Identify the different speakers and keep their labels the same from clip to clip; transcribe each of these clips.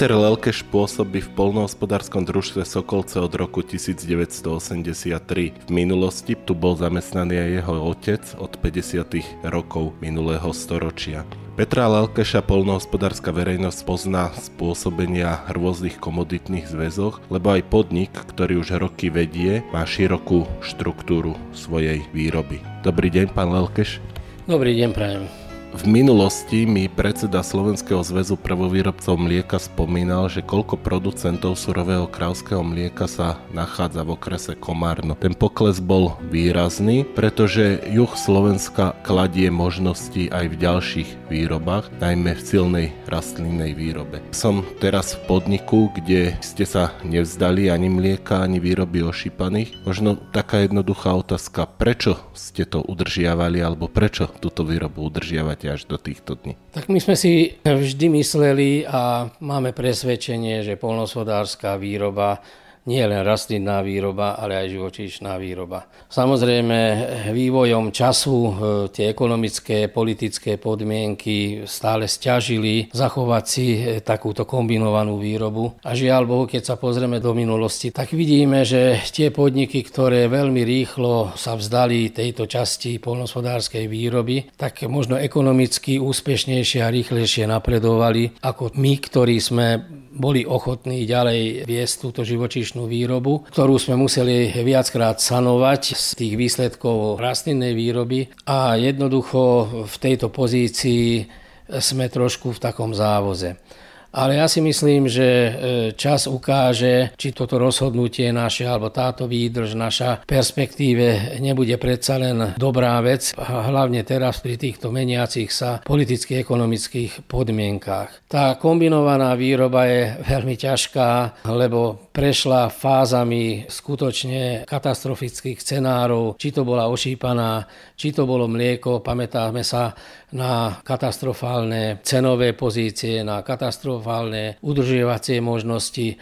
Speaker 1: Peter Lelkeš pôsobí v polnohospodárskom družstve Sokolce od roku 1983. V minulosti tu bol zamestnaný aj jeho otec od 50. rokov minulého storočia. Petra Lelkeša polnohospodárska verejnosť pozná spôsobenia rôznych komoditných zväzoch, lebo aj podnik, ktorý už roky vedie, má širokú štruktúru svojej výroby. Dobrý deň, pán Lelkeš.
Speaker 2: Dobrý deň, prajem.
Speaker 1: V minulosti mi predseda Slovenského zväzu prvovýrobcov mlieka spomínal, že koľko producentov surového kráľského mlieka sa nachádza v okrese Komárno. Ten pokles bol výrazný, pretože juh Slovenska kladie možnosti aj v ďalších výrobách, najmä v silnej rastlinnej výrobe. Som teraz v podniku, kde ste sa nevzdali ani mlieka, ani výroby ošípaných. Možno taká jednoduchá otázka, prečo ste to udržiavali alebo prečo túto výrobu udržiavate? Máte až do týchto dní?
Speaker 2: Tak my sme si vždy mysleli a máme presvedčenie, že polnospodárska výroba nie len rastlinná výroba, ale aj živočíšná výroba. Samozrejme, vývojom času e, tie ekonomické, politické podmienky stále stiažili zachovať si e, takúto kombinovanú výrobu. A žiaľ Bohu, keď sa pozrieme do minulosti, tak vidíme, že tie podniky, ktoré veľmi rýchlo sa vzdali tejto časti polnospodárskej výroby, tak možno ekonomicky úspešnejšie a rýchlejšie napredovali ako my, ktorí sme boli ochotní ďalej viesť túto živočíšnu výrobu, ktorú sme museli viackrát sanovať z tých výsledkov rastlinnej výroby a jednoducho v tejto pozícii sme trošku v takom závoze. Ale ja si myslím, že e, čas ukáže, či toto rozhodnutie naše alebo táto výdrž naša perspektíve nebude predsa len dobrá vec, hlavne teraz pri týchto meniacich sa politických ekonomických podmienkách. Tá kombinovaná výroba je veľmi ťažká, lebo prešla fázami skutočne katastrofických scenárov, či to bola ošípaná, či to bolo mlieko, pamätáme sa na katastrofálne cenové pozície, na katastrofálne udržiavacie možnosti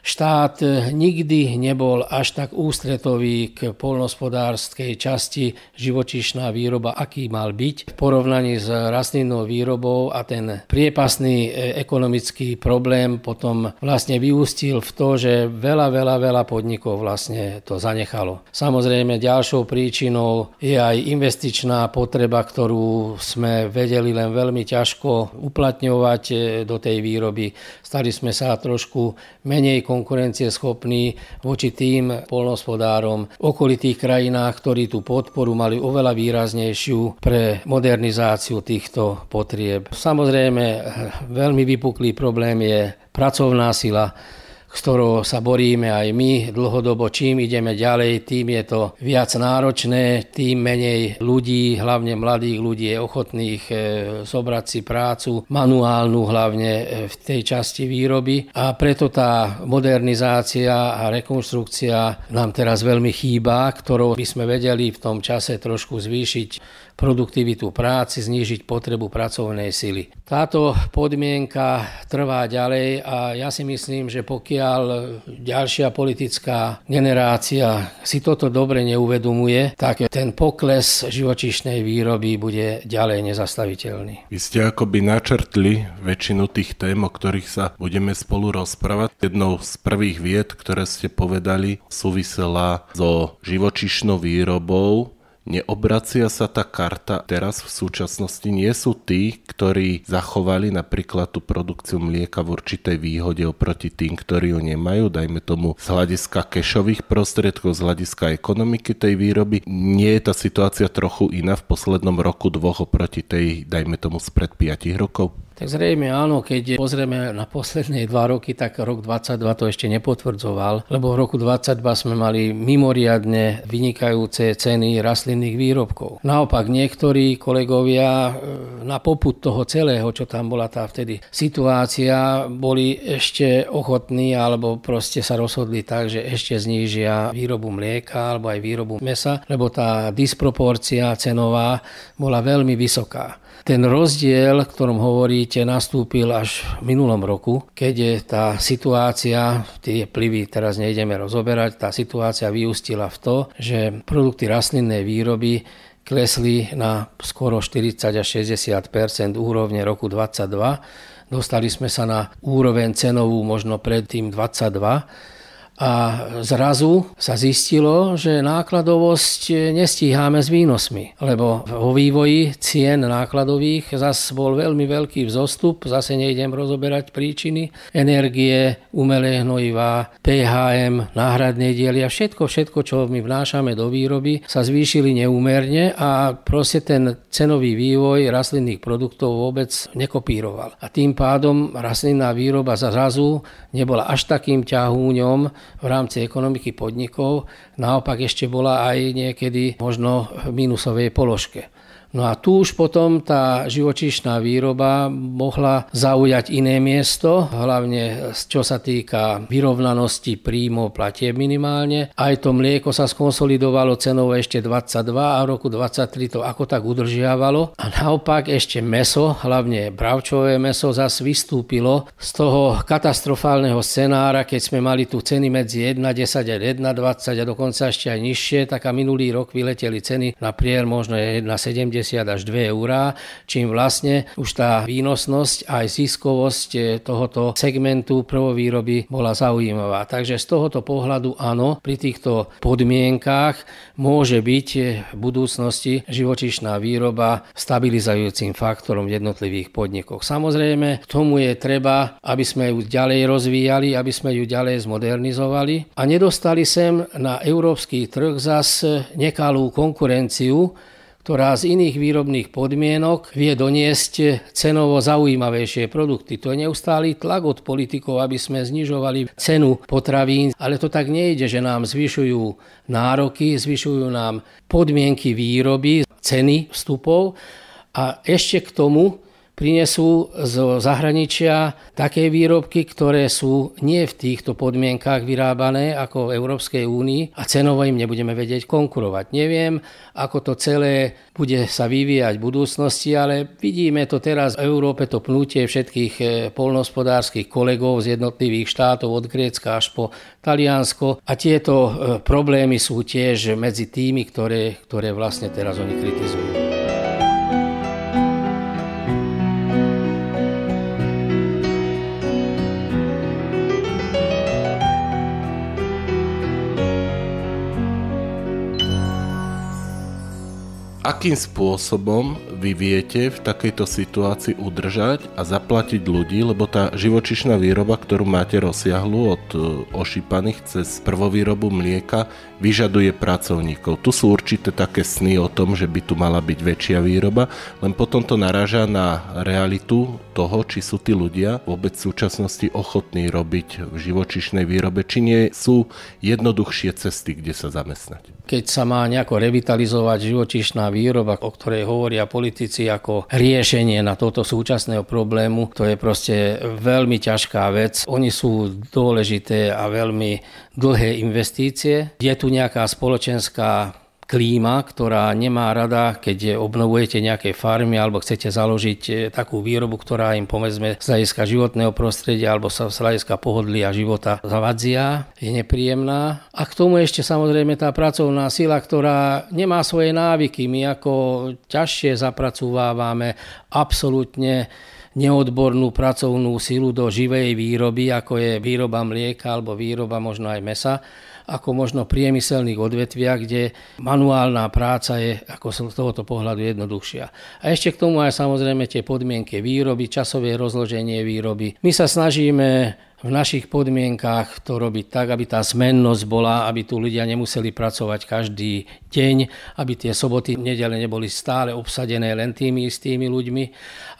Speaker 2: Štát nikdy nebol až tak ústretový k polnospodárskej časti živočišná výroba, aký mal byť v porovnaní s rastlinnou výrobou a ten priepasný e, ekonomický problém potom vlastne vyústil v to, že veľa, veľa, veľa podnikov vlastne to zanechalo. Samozrejme ďalšou príčinou je aj investičná potreba, ktorú sme vedeli len veľmi ťažko uplatňovať e, do tej výroby. Stali sme sa trošku menej konkurencieschopní voči tým polnospodárom v okolitých krajinách, ktorí tú podporu mali oveľa výraznejšiu pre modernizáciu týchto potrieb. Samozrejme, veľmi vypuklý problém je pracovná sila s ktorou sa boríme aj my dlhodobo. Čím ideme ďalej, tým je to viac náročné, tým menej ľudí, hlavne mladých ľudí je ochotných e, zobrať si prácu, manuálnu hlavne e, v tej časti výroby. A preto tá modernizácia a rekonstrukcia nám teraz veľmi chýba, ktorou by sme vedeli v tom čase trošku zvýšiť produktivitu práci, znížiť potrebu pracovnej sily. Táto podmienka trvá ďalej a ja si myslím, že pokiaľ ďalšia politická generácia si toto dobre neuvedomuje, tak ten pokles živočišnej výroby bude ďalej nezastaviteľný.
Speaker 1: Vy ste akoby načrtli väčšinu tých tém, o ktorých sa budeme spolu rozprávať. Jednou z prvých vied, ktoré ste povedali, súvisela so živočišnou výrobou Neobracia sa tá karta teraz v súčasnosti? Nie sú tí, ktorí zachovali napríklad tú produkciu mlieka v určitej výhode oproti tým, ktorí ju nemajú, dajme tomu z hľadiska kešových prostriedkov, z hľadiska ekonomiky tej výroby. Nie je tá situácia trochu iná v poslednom roku, dvoch oproti tej, dajme tomu, spred 5 rokov?
Speaker 2: Tak zrejme áno, keď pozrieme na posledné dva roky, tak rok 22 to ešte nepotvrdzoval, lebo v roku 22 sme mali mimoriadne vynikajúce ceny rastlinných výrobkov. Naopak niektorí kolegovia e, na poput toho celého, čo tam bola tá vtedy situácia, boli ešte ochotní alebo proste sa rozhodli tak, že ešte znížia výrobu mlieka alebo aj výrobu mesa, lebo tá disproporcia cenová bola veľmi vysoká. Ten rozdiel, ktorom hovoríte, nastúpil až v minulom roku, keď je tá situácia, tie plivy teraz nejdeme rozoberať, tá situácia vyústila v to, že produkty rastlinnej výroby klesli na skoro 40 až 60% úrovne roku 22 Dostali sme sa na úroveň cenovú možno predtým 22 a zrazu sa zistilo, že nákladovosť nestíháme s výnosmi, lebo vo vývoji cien nákladových zase bol veľmi veľký vzostup, zase nejdem rozoberať príčiny, energie, umelé hnojivá, PHM, náhradné diely a všetko, všetko, čo my vnášame do výroby, sa zvýšili neúmerne a proste ten cenový vývoj rastlinných produktov vôbec nekopíroval. A tým pádom rastlinná výroba zrazu nebola až takým ťahúňom, v rámci ekonomiky podnikov, naopak ešte bola aj niekedy možno v minusovej položke. No a tu už potom tá živočíšna výroba mohla zaujať iné miesto, hlavne čo sa týka vyrovnanosti príjmov platieb minimálne. Aj to mlieko sa skonsolidovalo cenou ešte 22 a v roku 23 to ako tak udržiavalo. A naopak ešte meso, hlavne bravčové meso, zas vystúpilo z toho katastrofálneho scenára, keď sme mali tu ceny medzi 1,10 a 1,20 a dokonca ešte aj nižšie, tak a minulý rok vyleteli ceny na prier možno 1,70 až 2 eurá, čím vlastne už tá výnosnosť aj ziskovosť eh, tohoto segmentu prvovýroby bola zaujímavá. Takže z tohoto pohľadu áno, pri týchto podmienkách môže byť eh, v budúcnosti živočišná výroba stabilizujúcim faktorom v jednotlivých podnikoch. Samozrejme, tomu je treba, aby sme ju ďalej rozvíjali, aby sme ju ďalej zmodernizovali a nedostali sem na európsky trh zas nekalú konkurenciu, ktorá z iných výrobných podmienok vie doniesť cenovo zaujímavejšie produkty. To je neustály tlak od politikov, aby sme znižovali cenu potravín, ale to tak nejde, že nám zvyšujú nároky, zvyšujú nám podmienky výroby, ceny vstupov a ešte k tomu prinesú zo zahraničia také výrobky, ktoré sú nie v týchto podmienkách vyrábané ako v Európskej únii a cenovo im nebudeme vedieť konkurovať. Neviem, ako to celé bude sa vyvíjať v budúcnosti, ale vidíme to teraz v Európe, to pnutie všetkých eh, polnospodárskych kolegov z jednotlivých štátov od Grécka až po Taliansko a tieto eh, problémy sú tiež medzi tými, ktoré, ktoré vlastne teraz oni kritizujú.
Speaker 1: Akým spôsobom vy viete v takejto situácii udržať a zaplatiť ľudí, lebo tá živočišná výroba, ktorú máte rozsiahlu od e, ošípaných cez prvovýrobu mlieka, vyžaduje pracovníkov. Tu sú určité také sny o tom, že by tu mala byť väčšia výroba, len potom to naráža na realitu toho, či sú tí ľudia vôbec v súčasnosti ochotní robiť v živočišnej výrobe, či nie sú jednoduchšie cesty, kde sa zamestnať.
Speaker 2: Keď sa má nejako revitalizovať živočišná výroba, o ktorej hovoria politici ako riešenie na toto súčasného problému, to je proste veľmi ťažká vec. Oni sú dôležité a veľmi dlhé investície. Je tu nejaká spoločenská klíma, ktorá nemá rada, keď obnovujete nejaké farmy alebo chcete založiť e, takú výrobu, ktorá im povedzme z hľadiska životného prostredia alebo z hľadiska pohodlia života zavadzia, je nepríjemná. A k tomu ešte samozrejme tá pracovná sila, ktorá nemá svoje návyky. My ako ťažšie zapracovávame absolútne neodbornú pracovnú silu do živej výroby, ako je výroba mlieka alebo výroba možno aj mesa ako možno priemyselných odvetviach, kde manuálna práca je ako z tohoto pohľadu jednoduchšia. A ešte k tomu aj samozrejme tie podmienky výroby, časové rozloženie výroby. My sa snažíme v našich podmienkách to robiť tak, aby tá zmennosť bola, aby tu ľudia nemuseli pracovať každý deň, aby tie soboty, nedele neboli stále obsadené len tými istými ľuďmi.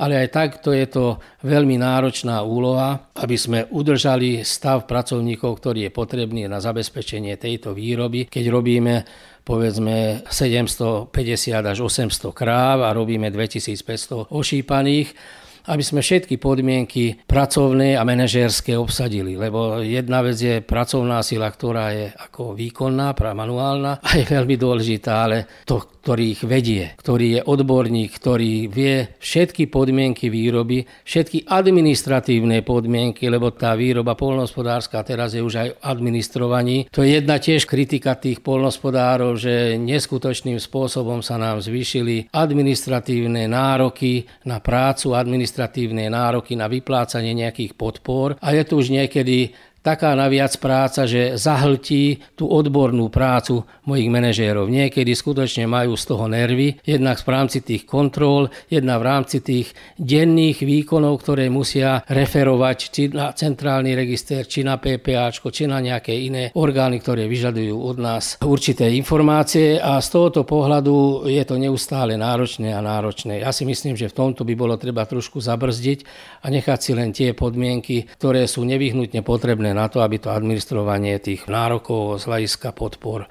Speaker 2: Ale aj tak to je to veľmi náročná úloha, aby sme udržali stav pracovníkov, ktorý je potrebný na zabezpečenie tejto výroby. Keď robíme povedzme 750 až 800 kráv a robíme 2500 ošípaných, aby sme všetky podmienky pracovné a manažérske obsadili, lebo jedna vec je pracovná sila, ktorá je ako výkonná, manuálna a je veľmi dôležitá, ale to, ktorý ich vedie, ktorý je odborník, ktorý vie všetky podmienky výroby, všetky administratívne podmienky, lebo tá výroba polnospodárska teraz je už aj administrovaní. To je jedna tiež kritika tých polnospodárov, že neskutočným spôsobom sa nám zvýšili administratívne nároky na prácu, administratívne administratívne nároky na vyplácanie nejakých podpor a je tu už niekedy taká naviac práca, že zahltí tú odbornú prácu mojich manažérov. Niekedy skutočne majú z toho nervy, jednak v rámci tých kontrol, jedna v rámci tých denných výkonov, ktoré musia referovať či na centrálny register, či na PPA, či na nejaké iné orgány, ktoré vyžadujú od nás určité informácie a z tohoto pohľadu je to neustále náročné a náročné. Ja si myslím, že v tomto by bolo treba trošku zabrzdiť a nechať si len tie podmienky, ktoré sú nevyhnutne potrebné na to, aby to administrovanie tých nárokov z hľadiska podpor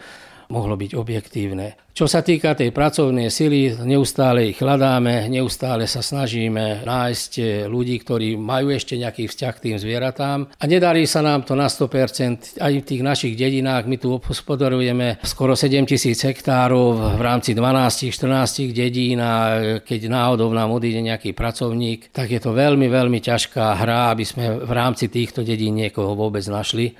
Speaker 2: mohlo byť objektívne. Čo sa týka tej pracovnej sily, neustále ich hľadáme, neustále sa snažíme nájsť ľudí, ktorí majú ešte nejaký vzťah k tým zvieratám. A nedarí sa nám to na 100%. Aj v tých našich dedinách my tu obhospodarujeme skoro 7 tisíc hektárov v rámci 12-14 dedín a keď náhodou nám odíde nejaký pracovník, tak je to veľmi, veľmi ťažká hra, aby sme v rámci týchto dedín niekoho vôbec našli.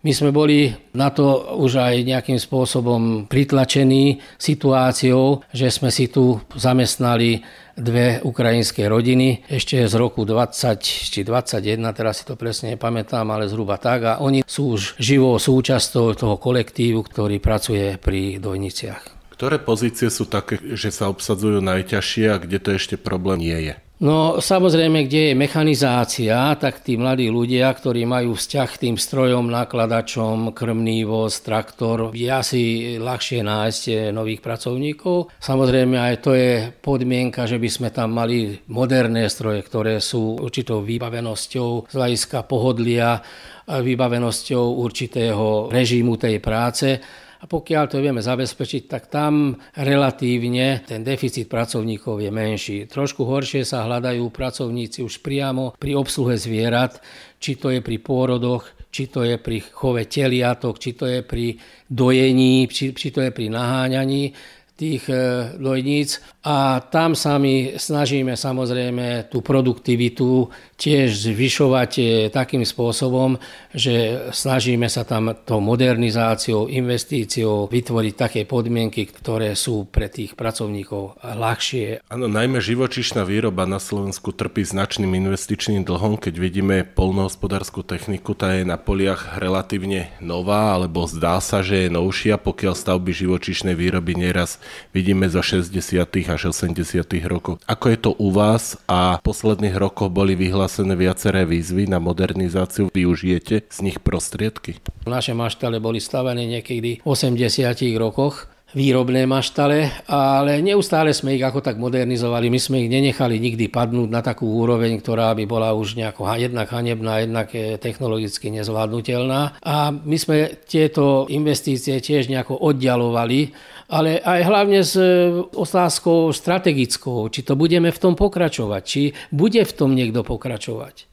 Speaker 2: My sme boli na to už aj nejakým spôsobom pritlačení situáciou, že sme si tu zamestnali dve ukrajinské rodiny ešte z roku 20 či 21, teraz si to presne nepamätám, ale zhruba tak a oni sú už živou súčasťou toho kolektívu, ktorý pracuje pri dojniciach.
Speaker 1: Ktoré pozície sú také, že sa obsadzujú najťažšie a kde to ešte problém nie je?
Speaker 2: No samozrejme, kde je mechanizácia, tak tí mladí ľudia, ktorí majú vzťah k tým strojom, nakladačom, krmný voz, traktor, je asi ľahšie nájsť eh, nových pracovníkov. Samozrejme aj to je podmienka, že by sme tam mali moderné stroje, ktoré sú určitou vybavenosťou z hľadiska pohodlia, vybavenosťou určitého režimu tej práce a pokiaľ to vieme zabezpečiť, tak tam relatívne ten deficit pracovníkov je menší. Trošku horšie sa hľadajú pracovníci už priamo pri obsluhe zvierat, či to je pri pôrodoch, či to je pri chove teliatok, či to je pri dojení, či, či to je pri naháňaní tých e, dojníc a tam sa my snažíme samozrejme tú produktivitu tiež zvyšovať takým spôsobom, že snažíme sa tam tou modernizáciou, investíciou vytvoriť také podmienky, ktoré sú pre tých pracovníkov ľahšie.
Speaker 1: Áno, najmä živočišná výroba na Slovensku trpí značným investičným dlhom, keď vidíme polnohospodárskú techniku, tá je na poliach relatívne nová, alebo zdá sa, že je novšia, pokiaľ stavby živočišnej výroby neraz vidíme zo 60. až 80. rokov. Ako je to u vás a v posledných rokoch boli vyhlásené viaceré výzvy na modernizáciu, využijete z nich prostriedky?
Speaker 2: Naše maštale boli stavené niekedy v 80. rokoch výrobné maštale, ale neustále sme ich ako tak modernizovali. My sme ich nenechali nikdy padnúť na takú úroveň, ktorá by bola už nejako jednak hanebná, jednak technologicky nezvládnutelná. A my sme tieto investície tiež nejako oddialovali ale aj hlavne s e, otázkou strategickou, či to budeme v tom pokračovať, či bude v tom niekto pokračovať.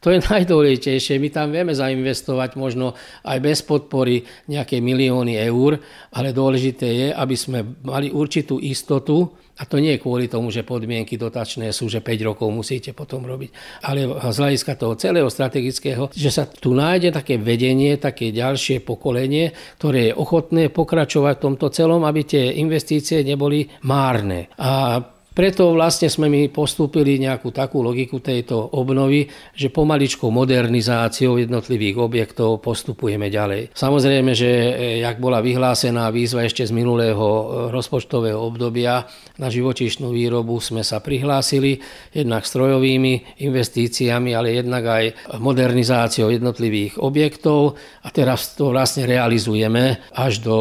Speaker 2: To je najdôležitejšie. My tam vieme zainvestovať možno aj bez podpory nejaké milióny eur, ale dôležité je, aby sme mali určitú istotu, a to nie je kvôli tomu, že podmienky dotačné sú, že 5 rokov musíte potom robiť, ale z hľadiska toho celého strategického, že sa tu nájde také vedenie, také ďalšie pokolenie, ktoré je ochotné pokračovať v tomto celom, aby tie investície neboli márne. A preto vlastne sme my postúpili nejakú takú logiku tejto obnovy, že pomaličkou modernizáciou jednotlivých objektov postupujeme ďalej. Samozrejme, že e, jak bola vyhlásená výzva ešte z minulého e, rozpočtového obdobia na živočíšnu výrobu, sme sa prihlásili jednak strojovými investíciami, ale jednak aj modernizáciou jednotlivých objektov a teraz to vlastne realizujeme až do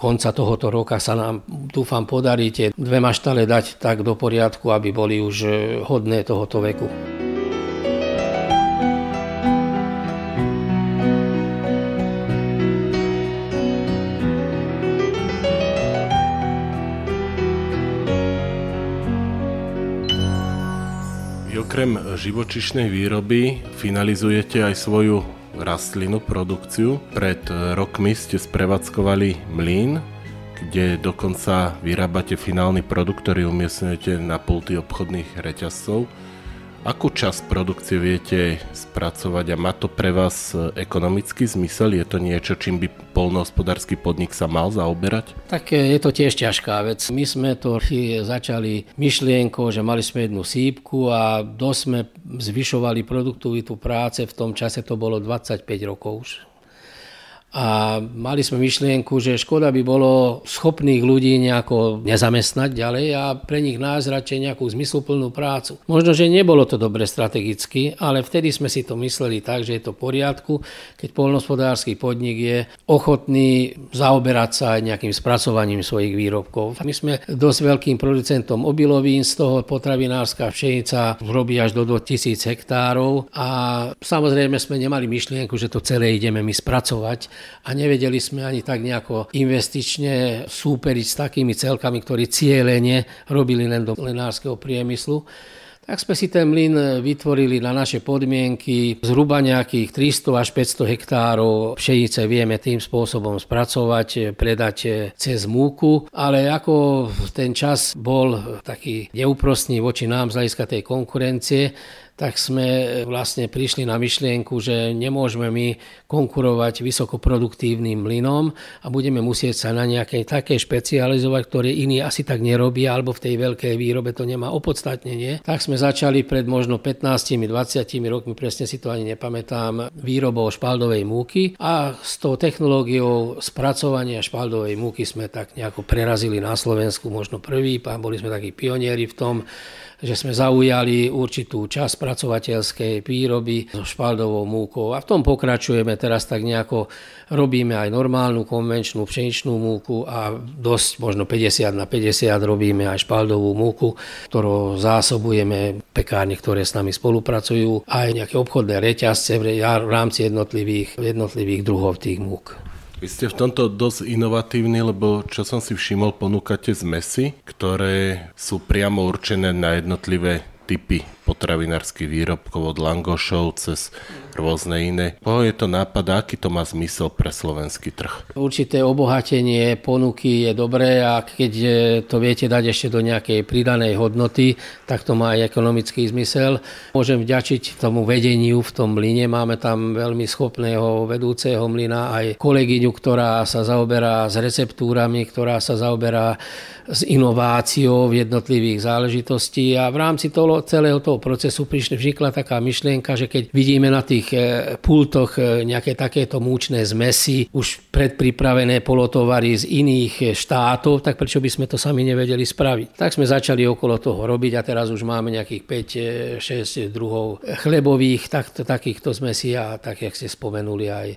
Speaker 2: konca tohoto roka sa nám, dúfam, podarí tie dve maštale dať tak do poriadku, aby boli už e, hodné tohoto veku.
Speaker 1: okrem živočišnej výroby finalizujete aj svoju rastlinu produkciu. Pred rokmi ste sprevádzkovali mlyn, kde dokonca vyrábate finálny produkt, ktorý umiestňujete na pulty obchodných reťazcov. Akú časť produkcie viete spracovať a má to pre vás ekonomický zmysel? Je to niečo, čím by polnohospodársky podnik sa mal zaoberať?
Speaker 2: Tak e, je to tiež ťažká vec. My sme to začali myšlienkou, že mali sme jednu sípku a dosť sme zvyšovali produktivitu práce. V tom čase to bolo 25 rokov už a mali sme myšlienku, že škoda by bolo schopných ľudí nejako nezamestnať ďalej a pre nich nájsť radšej nejakú zmysluplnú prácu. Možno, že nebolo to dobre strategicky, ale vtedy sme si to mysleli tak, že je to v poriadku, keď polnospodársky podnik je ochotný zaoberať sa aj nejakým spracovaním svojich výrobkov. My sme dosť veľkým producentom obilovín, z toho potravinárska pšenica robí až do 2000 hektárov a samozrejme sme nemali myšlienku, že to celé ideme my spracovať a nevedeli sme ani tak nejako investične súperiť s takými celkami, ktorí cieľene robili len do lenárskeho priemyslu tak sme si ten mlyn vytvorili na naše podmienky. Zhruba nejakých 300 až 500 hektárov pšenice vieme tým spôsobom spracovať, predať cez múku, ale ako ten čas bol taký neúprostný voči nám z hľadiska tej konkurencie, tak sme vlastne prišli na myšlienku, že nemôžeme my konkurovať vysokoproduktívnym mlynom a budeme musieť sa na nejaké také špecializovať, ktoré iní asi tak nerobia, alebo v tej veľkej výrobe to nemá opodstatnenie. Tak sme začali pred možno 15-20 rokmi, presne si to ani nepamätám, výrobou špaldovej múky a s tou technológiou spracovania špaldovej múky sme tak nejako prerazili na Slovensku možno prvý, boli sme takí pionieri v tom, že sme zaujali určitú časť spracovateľskej výroby so špaldovou múkou a v tom pokračujeme teraz tak nejako robíme aj normálnu konvenčnú pšeničnú múku a dosť možno 50 na 50 robíme aj špaldovú múku, ktorú zásobujeme pekárne, ktoré s nami spolupracujú aj nejaké obchodné reťazce v rámci jednotlivých, jednotlivých druhov tých múk.
Speaker 1: Vy ste v tomto dosť inovatívni, lebo čo som si všimol, ponúkate zmesy, ktoré sú priamo určené na jednotlivé typy potravinárskych výrobkov od langošov cez rôzne iné. Koho je to nápad aký to má zmysel pre slovenský trh?
Speaker 2: Určité obohatenie ponuky je dobré a keď e, to viete dať ešte do nejakej pridanej hodnoty, tak to má aj ekonomický zmysel. Môžem vďačiť tomu vedeniu v tom mlyne. Máme tam veľmi schopného vedúceho mlyna, aj kolegyňu, ktorá sa zaoberá s receptúrami, ktorá sa zaoberá s inováciou v jednotlivých záležitostí a v rámci toho, celého toho procesu prišli vznikla taká myšlienka, že keď vidíme na tých e, pultoch e, nejaké takéto múčne zmesy, už predpripravené polotovary z iných e, štátov, tak prečo by sme to sami nevedeli spraviť. Tak sme začali okolo toho robiť a teraz už máme nejakých 5-6 druhov chlebových tak, takýchto zmesí a tak, jak ste spomenuli aj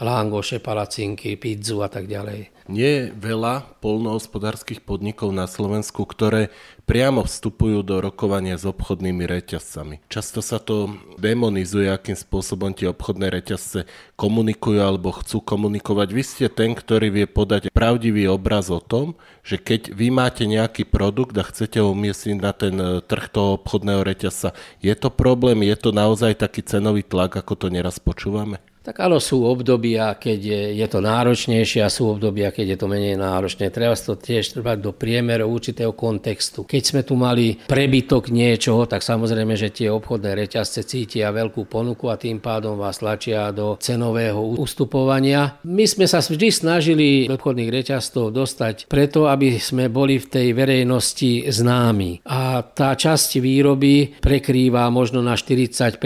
Speaker 2: langoše, palacinky, pizzu a tak ďalej.
Speaker 1: Nie je veľa polnohospodárskych podnikov na Slovensku, ktoré priamo vstupujú do rokovania s obchodnými reťazcami. Často sa to demonizuje, akým spôsobom tie obchodné reťazce komunikujú alebo chcú komunikovať. Vy ste ten, ktorý vie podať pravdivý obraz o tom, že keď vy máte nejaký produkt a chcete ho umiestniť na ten e, trh toho obchodného reťazca, je to problém, je to naozaj taký cenový tlak, ako to neraz počúvame?
Speaker 2: Tak áno, sú obdobia, keď je, je to náročnejšie a sú obdobia, keď je to menej náročné. Treba to tiež trvať do priemeru určitého kontextu. Keď sme tu mali prebytok niečoho, tak samozrejme, že tie obchodné reťazce cítia veľkú ponuku a tým pádom vás tlačia do cenového ustupovania. My sme sa vždy snažili obchodných reťazcov dostať preto, aby sme boli v tej verejnosti známi. A tá časť výroby prekrýva možno na 40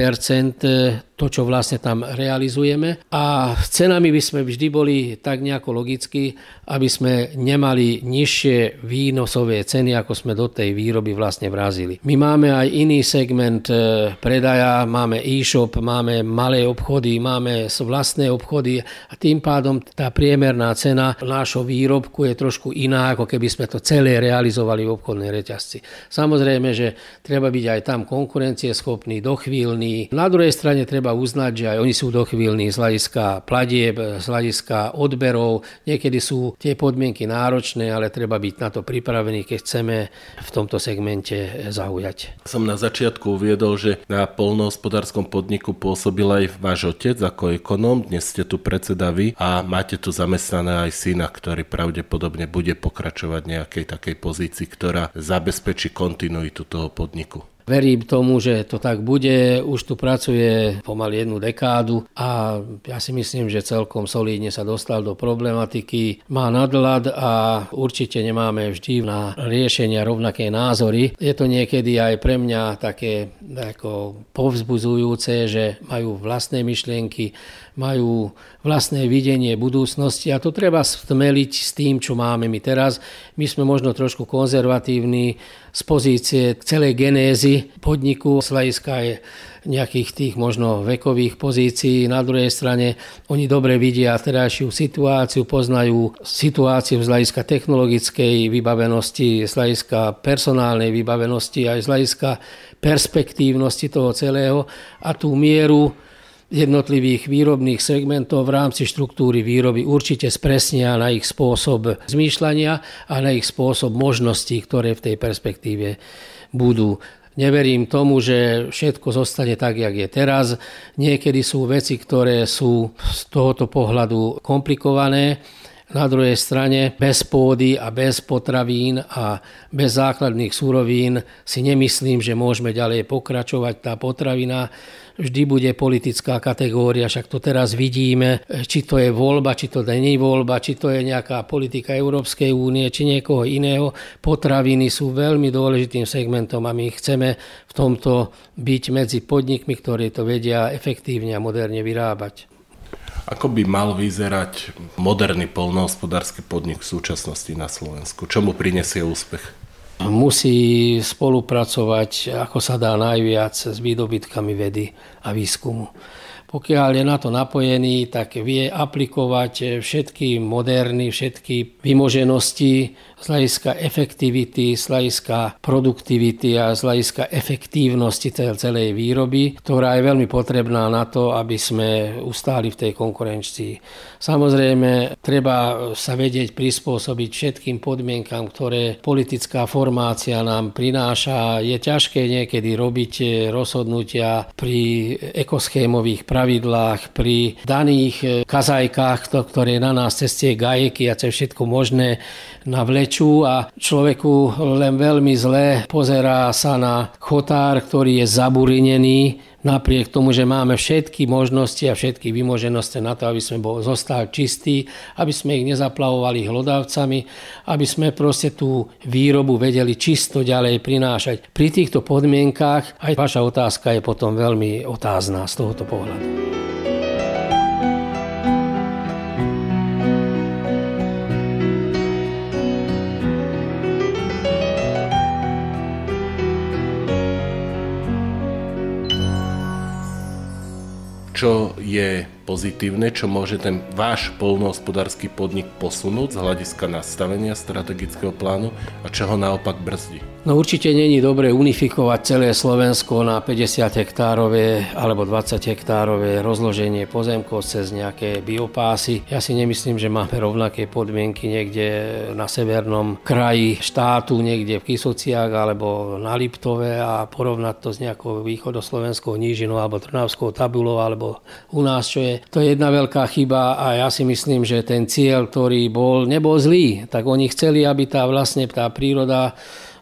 Speaker 2: to, čo vlastne tam realizujeme. A s cenami by sme vždy boli tak nejako logicky, aby sme nemali nižšie výnosové ceny, ako sme do tej výroby vlastne vrazili. My máme aj iný segment e, predaja, máme e-shop, máme malé obchody, máme vlastné obchody a tým pádom tá priemerná cena nášho výrobku je trošku iná, ako keby sme to celé realizovali v obchodnej reťazci. Samozrejme, že treba byť aj tam konkurencieschopný, dochvíľný. Na druhej strane treba uznať, že aj oni sú dochvíľní z hľadiska platieb, z hľadiska odberov. Niekedy sú tie podmienky náročné, ale treba byť na to pripravený, keď chceme v tomto segmente zaujať.
Speaker 1: Som na začiatku uviedol, že na polnohospodárskom podniku pôsobil aj váš otec ako ekonóm. Dnes ste tu predseda vy a máte tu zamestnané aj syna, ktorý pravdepodobne bude pokračovať nejakej takej pozícii, ktorá zabezpečí kontinuitu toho podniku.
Speaker 2: Verím tomu, že to tak bude. Už tu pracuje pomaly jednu dekádu a ja si myslím, že celkom solídne sa dostal do problematiky. Má nadlad a určite nemáme vždy na riešenia rovnaké názory. Je to niekedy aj pre mňa také ako povzbuzujúce, že majú vlastné myšlienky, majú vlastné videnie budúcnosti a to treba stmeliť s tým, čo máme my teraz. My sme možno trošku konzervatívni z pozície celej genézy podniku, z je nejakých tých možno vekových pozícií. Na druhej strane oni dobre vidia terajšiu situáciu, poznajú situáciu z hľadiska technologickej vybavenosti, z hľadiska personálnej vybavenosti, aj z hľadiska perspektívnosti toho celého a tú mieru jednotlivých výrobných segmentov v rámci štruktúry výroby určite spresnia na ich spôsob zmýšľania a na ich spôsob možností, ktoré v tej perspektíve budú. Neverím tomu, že všetko zostane tak, jak je teraz. Niekedy sú veci, ktoré sú z tohoto pohľadu komplikované. Na druhej strane bez pôdy a bez potravín a bez základných súrovín si nemyslím, že môžeme ďalej pokračovať. Tá potravina vždy bude politická kategória, však to teraz vidíme, či to je voľba, či to je voľba, či to je nejaká politika Európskej únie, či niekoho iného. Potraviny sú veľmi dôležitým segmentom a my chceme v tomto byť medzi podnikmi, ktorí to vedia efektívne a moderne vyrábať.
Speaker 1: Ako by mal vyzerať moderný polnohospodársky podnik v súčasnosti na Slovensku? Čo mu prinesie úspech?
Speaker 2: Musí spolupracovať ako sa dá najviac s výdobytkami vedy a výskumu. Pokiaľ je na to napojený, tak vie aplikovať všetky moderny, všetky vymoženosti z hľadiska efektivity, z hľadiska produktivity a z hľadiska efektívnosti celej výroby, ktorá je veľmi potrebná na to, aby sme ustáli v tej konkurencii. Samozrejme, treba sa vedieť prispôsobiť všetkým podmienkam, ktoré politická formácia nám prináša. Je ťažké niekedy robiť rozhodnutia pri ekoschémových pravidlách, pri daných kazajkách, ktoré na nás cez tie gajeky a cez všetko možné navlečú a človeku len veľmi zle pozerá sa na chotár, ktorý je zaburinený napriek tomu, že máme všetky možnosti a všetky vymoženosti na to, aby sme bol, zostali čistí, aby sme ich nezaplavovali hlodavcami, aby sme proste tú výrobu vedeli čisto ďalej prinášať. Pri týchto podmienkách aj vaša otázka je potom veľmi otázna z tohoto pohľadu.
Speaker 1: Čo je pozitívne, čo môže ten váš polnohospodársky podnik posunúť z hľadiska nastavenia strategického plánu a čo ho naopak brzdí?
Speaker 2: No určite není dobre unifikovať celé Slovensko na 50 hektárové alebo 20 hektárové rozloženie pozemkov cez nejaké biopásy. Ja si nemyslím, že máme rovnaké podmienky niekde na severnom kraji štátu, niekde v Kisociach alebo na Liptove a porovnať to s nejakou východoslovenskou nížinou alebo Trnavskou tabulou alebo u nás, čo je. To je jedna veľká chyba a ja si myslím, že ten cieľ, ktorý bol, nebol zlý. Tak oni chceli, aby tá vlastne tá príroda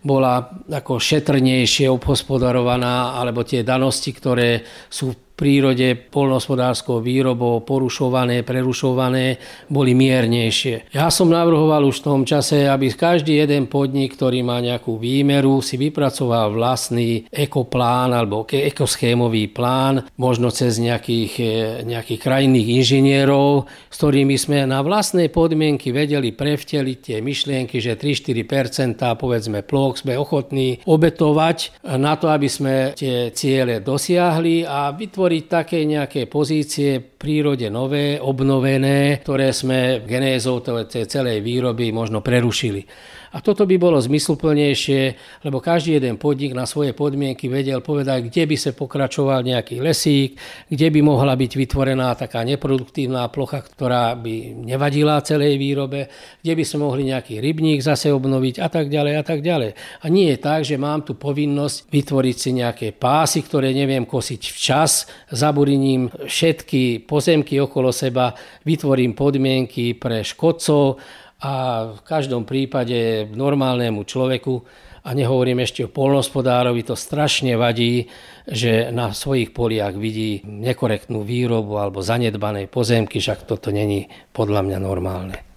Speaker 2: bola ako šetrnejšie obhospodarovaná, alebo tie danosti, ktoré sú prírode polnohospodárskou výrobou porušované, prerušované, boli miernejšie. Ja som navrhoval už v tom čase, aby každý jeden podnik, ktorý má nejakú výmeru, si vypracoval vlastný ekoplán alebo ekoschémový plán, možno cez nejakých, e, nejakých krajinných inžinierov, s ktorými sme na vlastné podmienky vedeli prevteliť tie myšlienky, že 3-4% povedzme ploch sme ochotní obetovať na to, aby sme tie ciele dosiahli a vytvorili vytvoriť také nejaké pozície v prírode nové, obnovené, ktoré sme genézou celej výroby možno prerušili. A toto by bolo zmysluplnejšie, lebo každý jeden podnik na svoje podmienky vedel povedať, kde by sa pokračoval nejaký lesík, kde by mohla byť vytvorená taká neproduktívna plocha, ktorá by nevadila celej výrobe, kde by sme mohli nejaký rybník zase obnoviť a tak ďalej a tak ďalej. A nie je tak, že mám tu povinnosť vytvoriť si nejaké pásy, ktoré neviem kosiť včas, zaburiním všetky pozemky okolo seba, vytvorím podmienky pre škodcov, a v každom prípade normálnemu človeku A nehovorím ešte o polnospodárovi, to strašne vadí, že na svojich poliach vidí nekorektnú výrobu alebo zanedbané pozemky, však toto není podľa mňa normálne.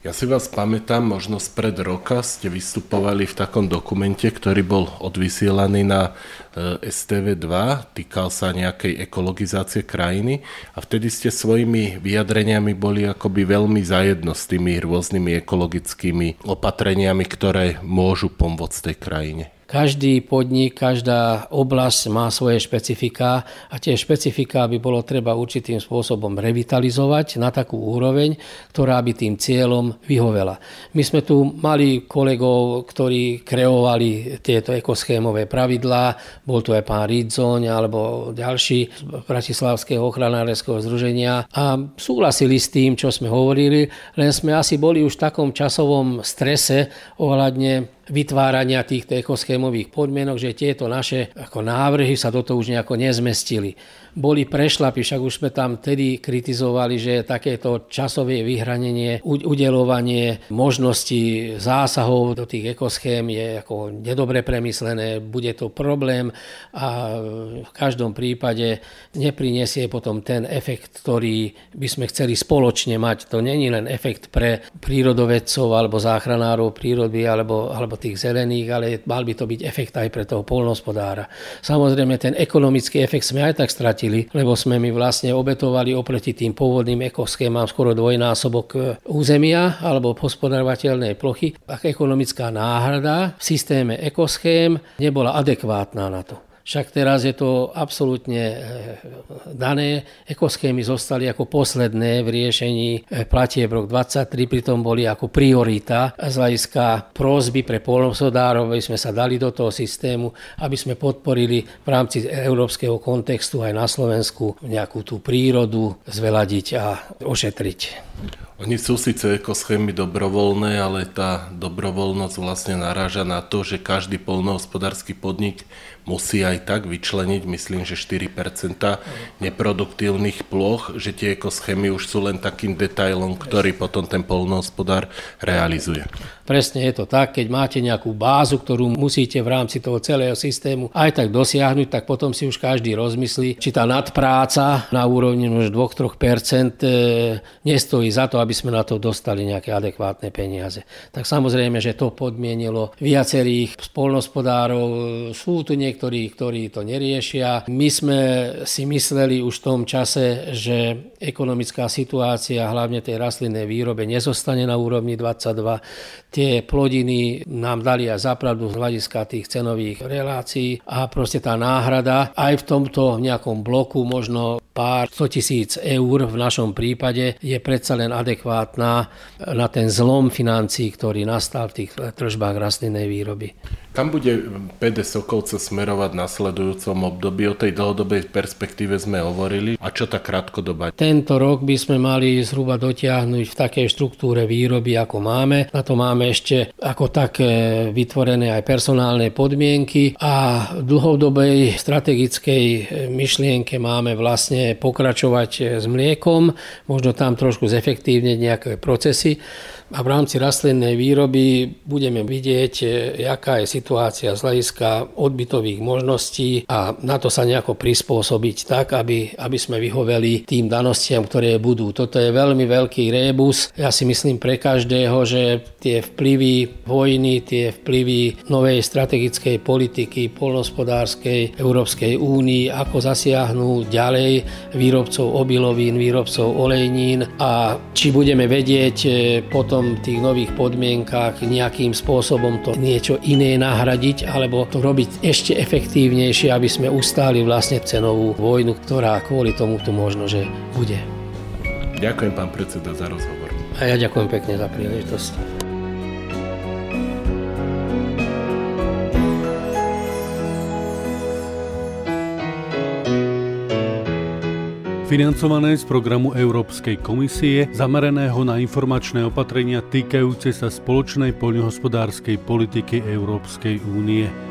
Speaker 1: Ja si vás pamätám, možno spred roka ste vystupovali v takom dokumente, ktorý bol odvysielaný na e, STV2, týkal sa nejakej ekologizácie krajiny a vtedy ste svojimi vyjadreniami boli akoby veľmi zajedno s tými rôznymi ekologickými opatreniami, ktoré môžu pomôcť tej krajine.
Speaker 2: Každý podnik, každá oblasť má svoje špecifika a tie špecifika by bolo treba určitým spôsobom revitalizovať na takú úroveň, ktorá by tým cieľom vyhovela. My sme tu mali kolegov, ktorí kreovali tieto ekoschémové pravidlá, bol tu aj pán Ridzoň alebo ďalší z Bratislavského ochranárskeho združenia a súhlasili s tým, čo sme hovorili, len sme asi boli už v takom časovom strese ohľadne vytvárania týchto ekoschémových podmienok, že tieto naše ako návrhy sa do toho už nejako nezmestili boli prešlapy, však už sme tam tedy kritizovali, že takéto časové vyhranenie, udelovanie možnosti zásahov do tých ekoschém je ako nedobre premyslené, bude to problém a v každom prípade neprinesie potom ten efekt, ktorý by sme chceli spoločne mať. To není len efekt pre prírodovedcov alebo záchranárov prírody alebo, alebo tých zelených, ale mal by to byť efekt aj pre toho polnospodára. Samozrejme, ten ekonomický efekt sme aj tak stratili stratili, lebo sme my vlastne obetovali oproti tým pôvodným ekoschémám skoro dvojnásobok e, územia alebo hospodarovateľnej plochy. Ak ekonomická náhrada v systéme ekoschém nebola adekvátna na to. Však teraz je to absolútne e, dané. Ekoschémy zostali ako posledné v riešení e, platieb rok 23, pritom boli ako priorita z hľadiska prózby pre polnospodárov, aby sme sa dali do toho systému, aby sme podporili v rámci európskeho kontextu aj na Slovensku nejakú tú prírodu zveladiť a ošetriť.
Speaker 1: Oni sú síce ekoschémy dobrovoľné, ale tá dobrovoľnosť vlastne naráža na to, že každý polnohospodársky podnik musí aj tak vyčleniť, myslím, že 4% neproduktívnych ploch, že tie ekoschémy už sú len takým detailom, ktorý potom ten polnohospodár realizuje.
Speaker 2: Presne je to tak, keď máte nejakú bázu, ktorú musíte v rámci toho celého systému aj tak dosiahnuť, tak potom si už každý rozmyslí, či tá nadpráca na úrovni už 2-3% e, nestojí za to, aby sme na to dostali nejaké adekvátne peniaze. Tak samozrejme, že to podmienilo viacerých spolnospodárov. Sú tu niektorí, ktorí to neriešia. My sme si mysleli už v tom čase, že ekonomická situácia, hlavne tej rastlinnej výrobe, nezostane na úrovni 22 tie plodiny nám dali aj zapravdu z hľadiska tých cenových relácií a proste tá náhrada aj v tomto nejakom bloku možno pár 100 tisíc eur v našom prípade je predsa len adekvátna na ten zlom financií, ktorý nastal v tých tržbách rastlinnej výroby.
Speaker 1: Kam bude PD Sokovce smerovať nasledujúcom období? O tej dlhodobej perspektíve sme hovorili. A čo tá krátkodoba?
Speaker 2: Tento rok by sme mali zhruba dotiahnuť v takej štruktúre výroby, ako máme. Na to máme ešte ako tak vytvorené aj personálne podmienky a v dlhodobej strategickej myšlienke máme vlastne pokračovať s mliekom, možno tam trošku zefektívne nejaké procesy a v rámci rastlinnej výroby budeme vidieť, e, aká je situácia z hľadiska odbytových možností a na to sa nejako prispôsobiť tak, aby, aby sme vyhoveli tým danostiam, ktoré budú. Toto je veľmi veľký rébus. Ja si myslím pre každého, že tie vplyvy vojny, tie vplyvy novej strategickej politiky, polnospodárskej Európskej únii, ako zasiahnu ďalej výrobcov obilovín, výrobcov olejnín a či budeme vedieť e, potom v tých nových podmienkách nejakým spôsobom to niečo iné nahradiť alebo to robiť ešte efektívnejšie, aby sme ustáli vlastne cenovú vojnu, ktorá kvôli tomu tu možno, že bude.
Speaker 1: Ďakujem pán predseda za rozhovor.
Speaker 2: A ja ďakujem pekne za príležitosť.
Speaker 3: Financované z programu Európskej komisie zameraného na informačné opatrenia týkajúce sa spoločnej poľnohospodárskej politiky Európskej únie.